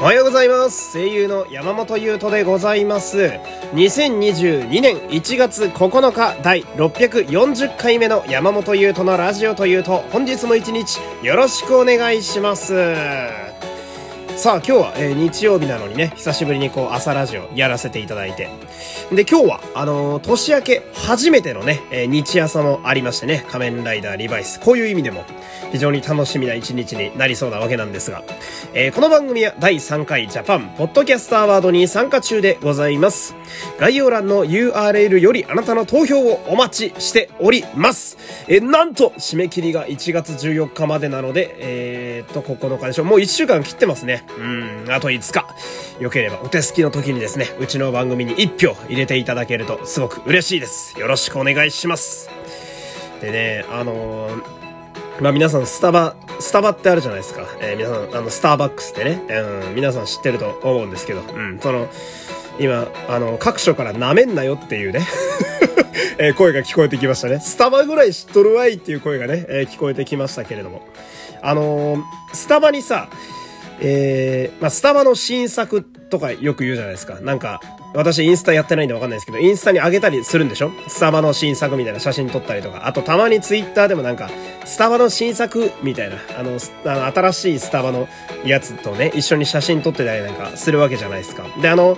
おはようございます。声優の山本優斗でございます。2022年1月9日第640回目の山本優斗のラジオというと本日も一日よろしくお願いします。さあ今日は、えー、日曜日なのにね、久しぶりにこう朝ラジオやらせていただいて。で、今日は、あのー、年明け初めてのね、えー、日朝もありましてね、仮面ライダーリバイス。こういう意味でも、非常に楽しみな一日になりそうなわけなんですが、えー、この番組は第3回ジャパンポッドキャストアワードに参加中でございます。概要欄の URL よりあなたの投票をお待ちしております。えー、なんと、締め切りが1月14日までなので、えー、っと、9日でしょう。もう1週間切ってますね。うん、あと5日。よければお手すきの時にですね、うちの番組に1票入れていただけるとすごく嬉しいです。よろしくお願いします。でね、あのーまあ皆さんスタバ、スタバってあるじゃないですか。えー、皆さん、あの、スターバックスってね、うん、皆さん知ってると思うんですけど、うん、その、今、あの、各所から舐めんなよっていうね え、声が聞こえてきましたね。スタバぐらい知っとるわいっていう声がね、えー、聞こえてきましたけれども。あのー、スタバにさ、えー、まあ、スタバの新作とかよく言うじゃないですか。なんか、私インスタやってないんでわかんないですけど、インスタに上げたりするんでしょ？スタバの新作みたいな写真撮ったりとか。あとたまにツイッターでもなんか、スタバの新作みたいな、あの、あの新しいスタバのやつとね、一緒に写真撮ってたりなんかするわけじゃないですか。で、あの、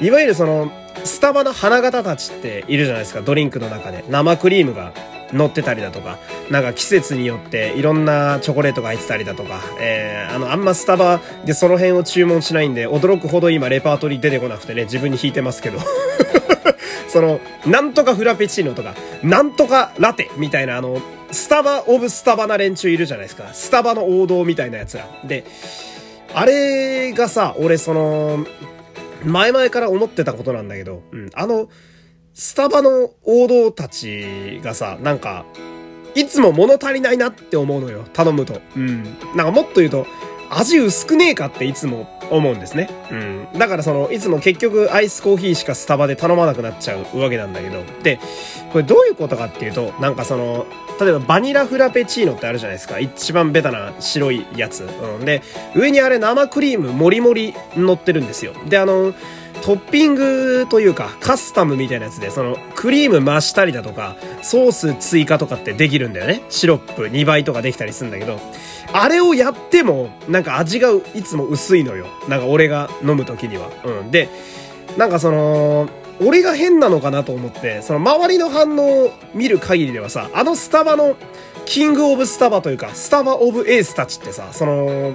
いわゆるその、スタバの花形たちっているじゃないですか、ドリンクの中で。生クリームが乗ってたりだとか、なんか季節によっていろんなチョコレートが入ってたりだとか、えー、あの、あんまスタバでその辺を注文しないんで、驚くほど今レパートリー出てこなくてね、自分に引いてますけど。その、なんとかフラペチーノとか、なんとかラテみたいなあの、スタバオブスタバな連中いるじゃないですか。スタバの王道みたいなやつら。で、あれがさ、俺その、前々から思ってたことなんだけど、うん、あの、スタバの王道たちがさ、なんか、いつも物足りないなって思うのよ。頼むと。うん。なんかもっと言うと、味薄くねえかっていつも思うんですね。うん。だからその、いつも結局アイスコーヒーしかスタバで頼まなくなっちゃうわけなんだけど。で、これどういうことかっていうと、なんかその、例えばバニラフラペチーノってあるじゃないですか。一番ベタな白いやつ。うん。で、上にあれ生クリームもりもり乗ってるんですよ。で、あの、トッピングというか、カスタムみたいなやつで、その、クリーム増したりだとか、ソース追加とかってできるんだよね。シロップ2倍とかできたりするんだけど、あれをやっても、なんか味がいつも薄いのよ。なんか俺が飲む時には。うん。で、なんかその、俺が変なのかなと思って、その周りの反応を見る限りではさ、あのスタバの、キングオブスタバというか、スタバオブエースたちってさ、その、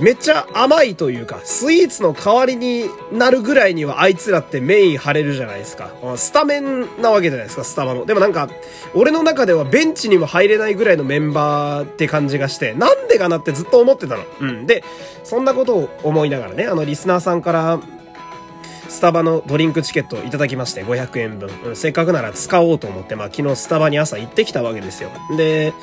めっちゃ甘いというか、スイーツの代わりになるぐらいにはあいつらってメイン張れるじゃないですか。スタメンなわけじゃないですか、スタバの。でもなんか、俺の中ではベンチにも入れないぐらいのメンバーって感じがして、なんでかなってずっと思ってたの。うん。で、そんなことを思いながらね、あの、リスナーさんから、スタバのドリンクチケットをいただきまして、500円分。うん、せっかくなら使おうと思って、まあ昨日スタバに朝行ってきたわけですよ。で、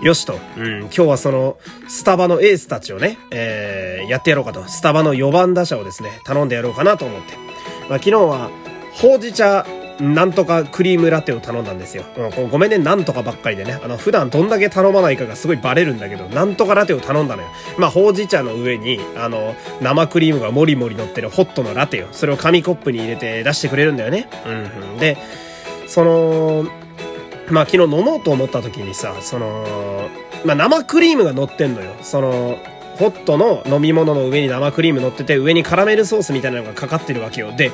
よしと、うん、今日はその、スタバのエースたちをね、えー、やってやろうかと、スタバの4番打者をですね、頼んでやろうかなと思って。まあ、昨日は、ほうじ茶、なんとかクリームラテを頼んだんですよ。うん、ごめんね、なんとかばっかりでね。あの、普段どんだけ頼まないかがすごいバレるんだけど、なんとかラテを頼んだのよ。まあ、ほうじ茶の上に、あの、生クリームがもりもり乗ってるホットのラテよ。それを紙コップに入れて出してくれるんだよね。うん、うん。で、その、まあ昨日飲もうと思った時にさ、その、まあ生クリームが乗ってんのよ。その、ホットの飲み物の上に生クリーム乗ってて、上にカラメルソースみたいなのがかかってるわけよ。で、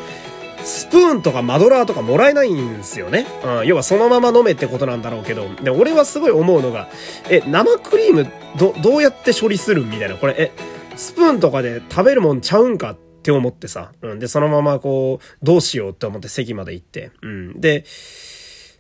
スプーンとかマドラーとかもらえないんですよね。うん、要はそのまま飲めってことなんだろうけど。で、俺はすごい思うのが、え、生クリームど、どうやって処理するみたいな。これ、え、スプーンとかで食べるもんちゃうんか？って思ってさ。うん、で、そのままこう、どうしようって思って席まで行って。うん。で、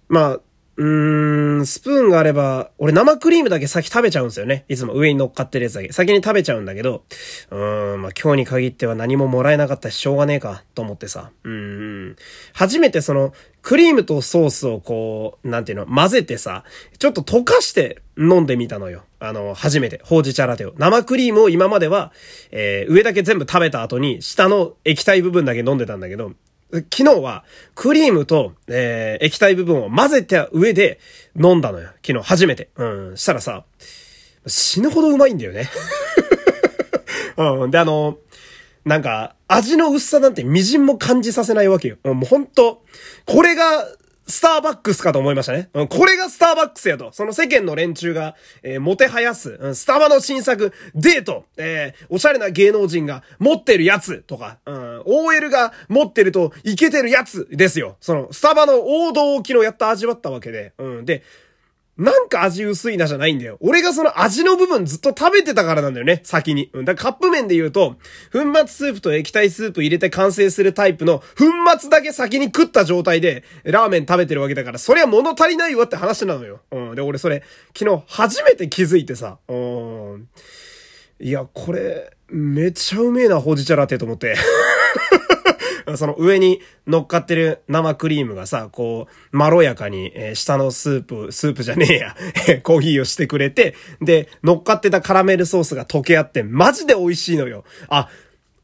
まあ、うーん、スプーンがあれば、俺生クリームだけ先食べちゃうんですよね。いつも上に乗っかってるやつだけ。先に食べちゃうんだけど、うーん、まあ、今日に限っては何ももらえなかったししょうがねえか、と思ってさ。うーん。初めてその、クリームとソースをこう、なんていうの、混ぜてさ、ちょっと溶かして飲んでみたのよ。あの、初めて。ほうじ茶ラテを。生クリームを今までは、えー、上だけ全部食べた後に、下の液体部分だけ飲んでたんだけど、昨日は、クリームと、えー、液体部分を混ぜた上で飲んだのよ。昨日初めて。うん。したらさ、死ぬほどうまいんだよね。うん。で、あの、なんか、味の薄さなんて微塵も感じさせないわけよ。もうほんと、これが、スターバックスかと思いましたね。これがスターバックスやと。その世間の連中が、えー、もてはやす、スタバの新作、デート、えー、おしゃれな芸能人が持ってるやつとか、うん、OL が持ってるといけてるやつですよ。その、スタバの王道沖のやった味わったわけで。うん、で、なんか味薄いなじゃないんだよ。俺がその味の部分ずっと食べてたからなんだよね、先に。うん。だからカップ麺で言うと、粉末スープと液体スープ入れて完成するタイプの粉末だけ先に食った状態で、ラーメン食べてるわけだから、そりゃ物足りないわって話なのよ。うん。で、俺それ、昨日初めて気づいてさ、うん。いや、これ、めっちゃうめえな、ほうじ茶ラテと思って。その上に乗っかってる生クリームがさ、こう、まろやかに、えー、下のスープ、スープじゃねえや、コーヒーをしてくれて、で、乗っかってたカラメルソースが溶け合って、マジで美味しいのよ。あ、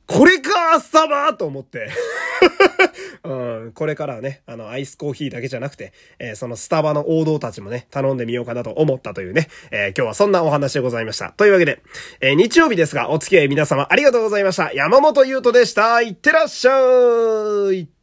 これかスタバと思って。うん、これからはね、あの、アイスコーヒーだけじゃなくて、えー、そのスタバの王道たちもね、頼んでみようかなと思ったというね、えー、今日はそんなお話でございました。というわけで、えー、日曜日ですが、お付き合い皆様ありがとうございました。山本優斗でした。いってらっしゃい